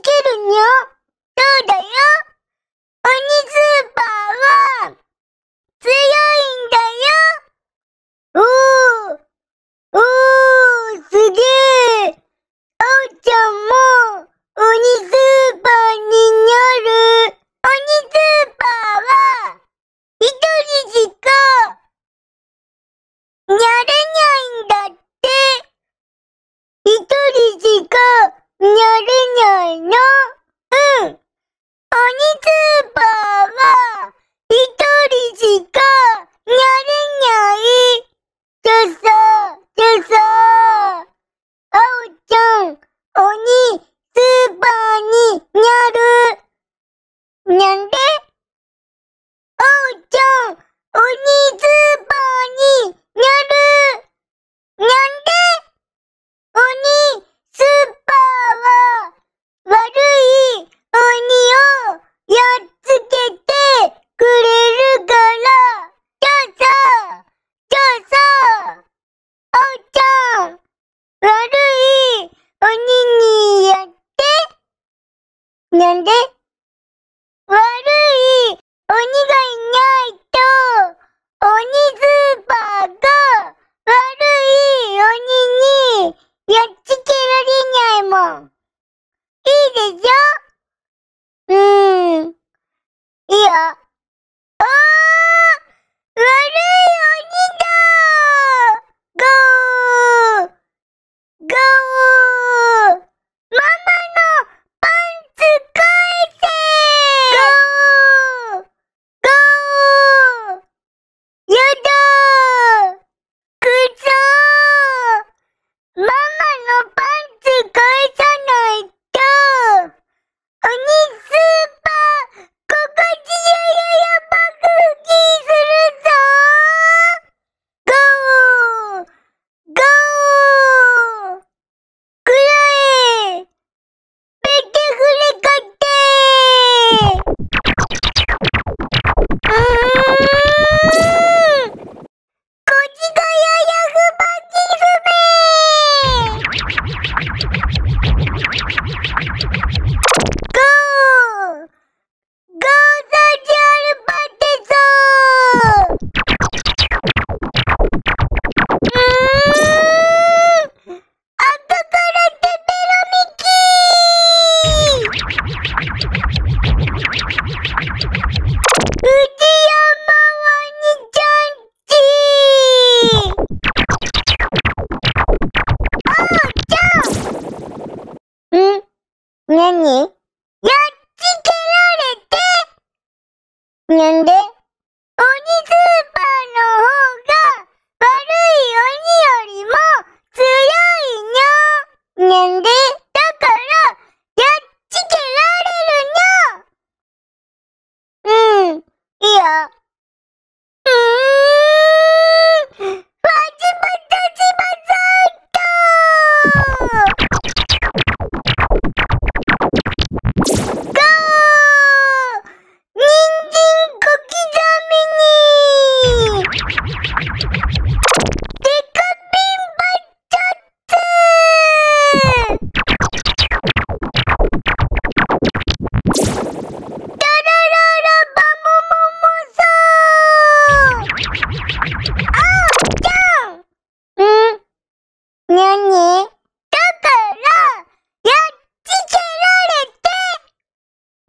けるにそうだよ？鬼スーパーは強いんだよ。おーおー。一个？牛なんで？悪い鬼がいないと、鬼スーパーが悪い鬼に何？やっつけられて。なんで？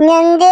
உணர்ந்தே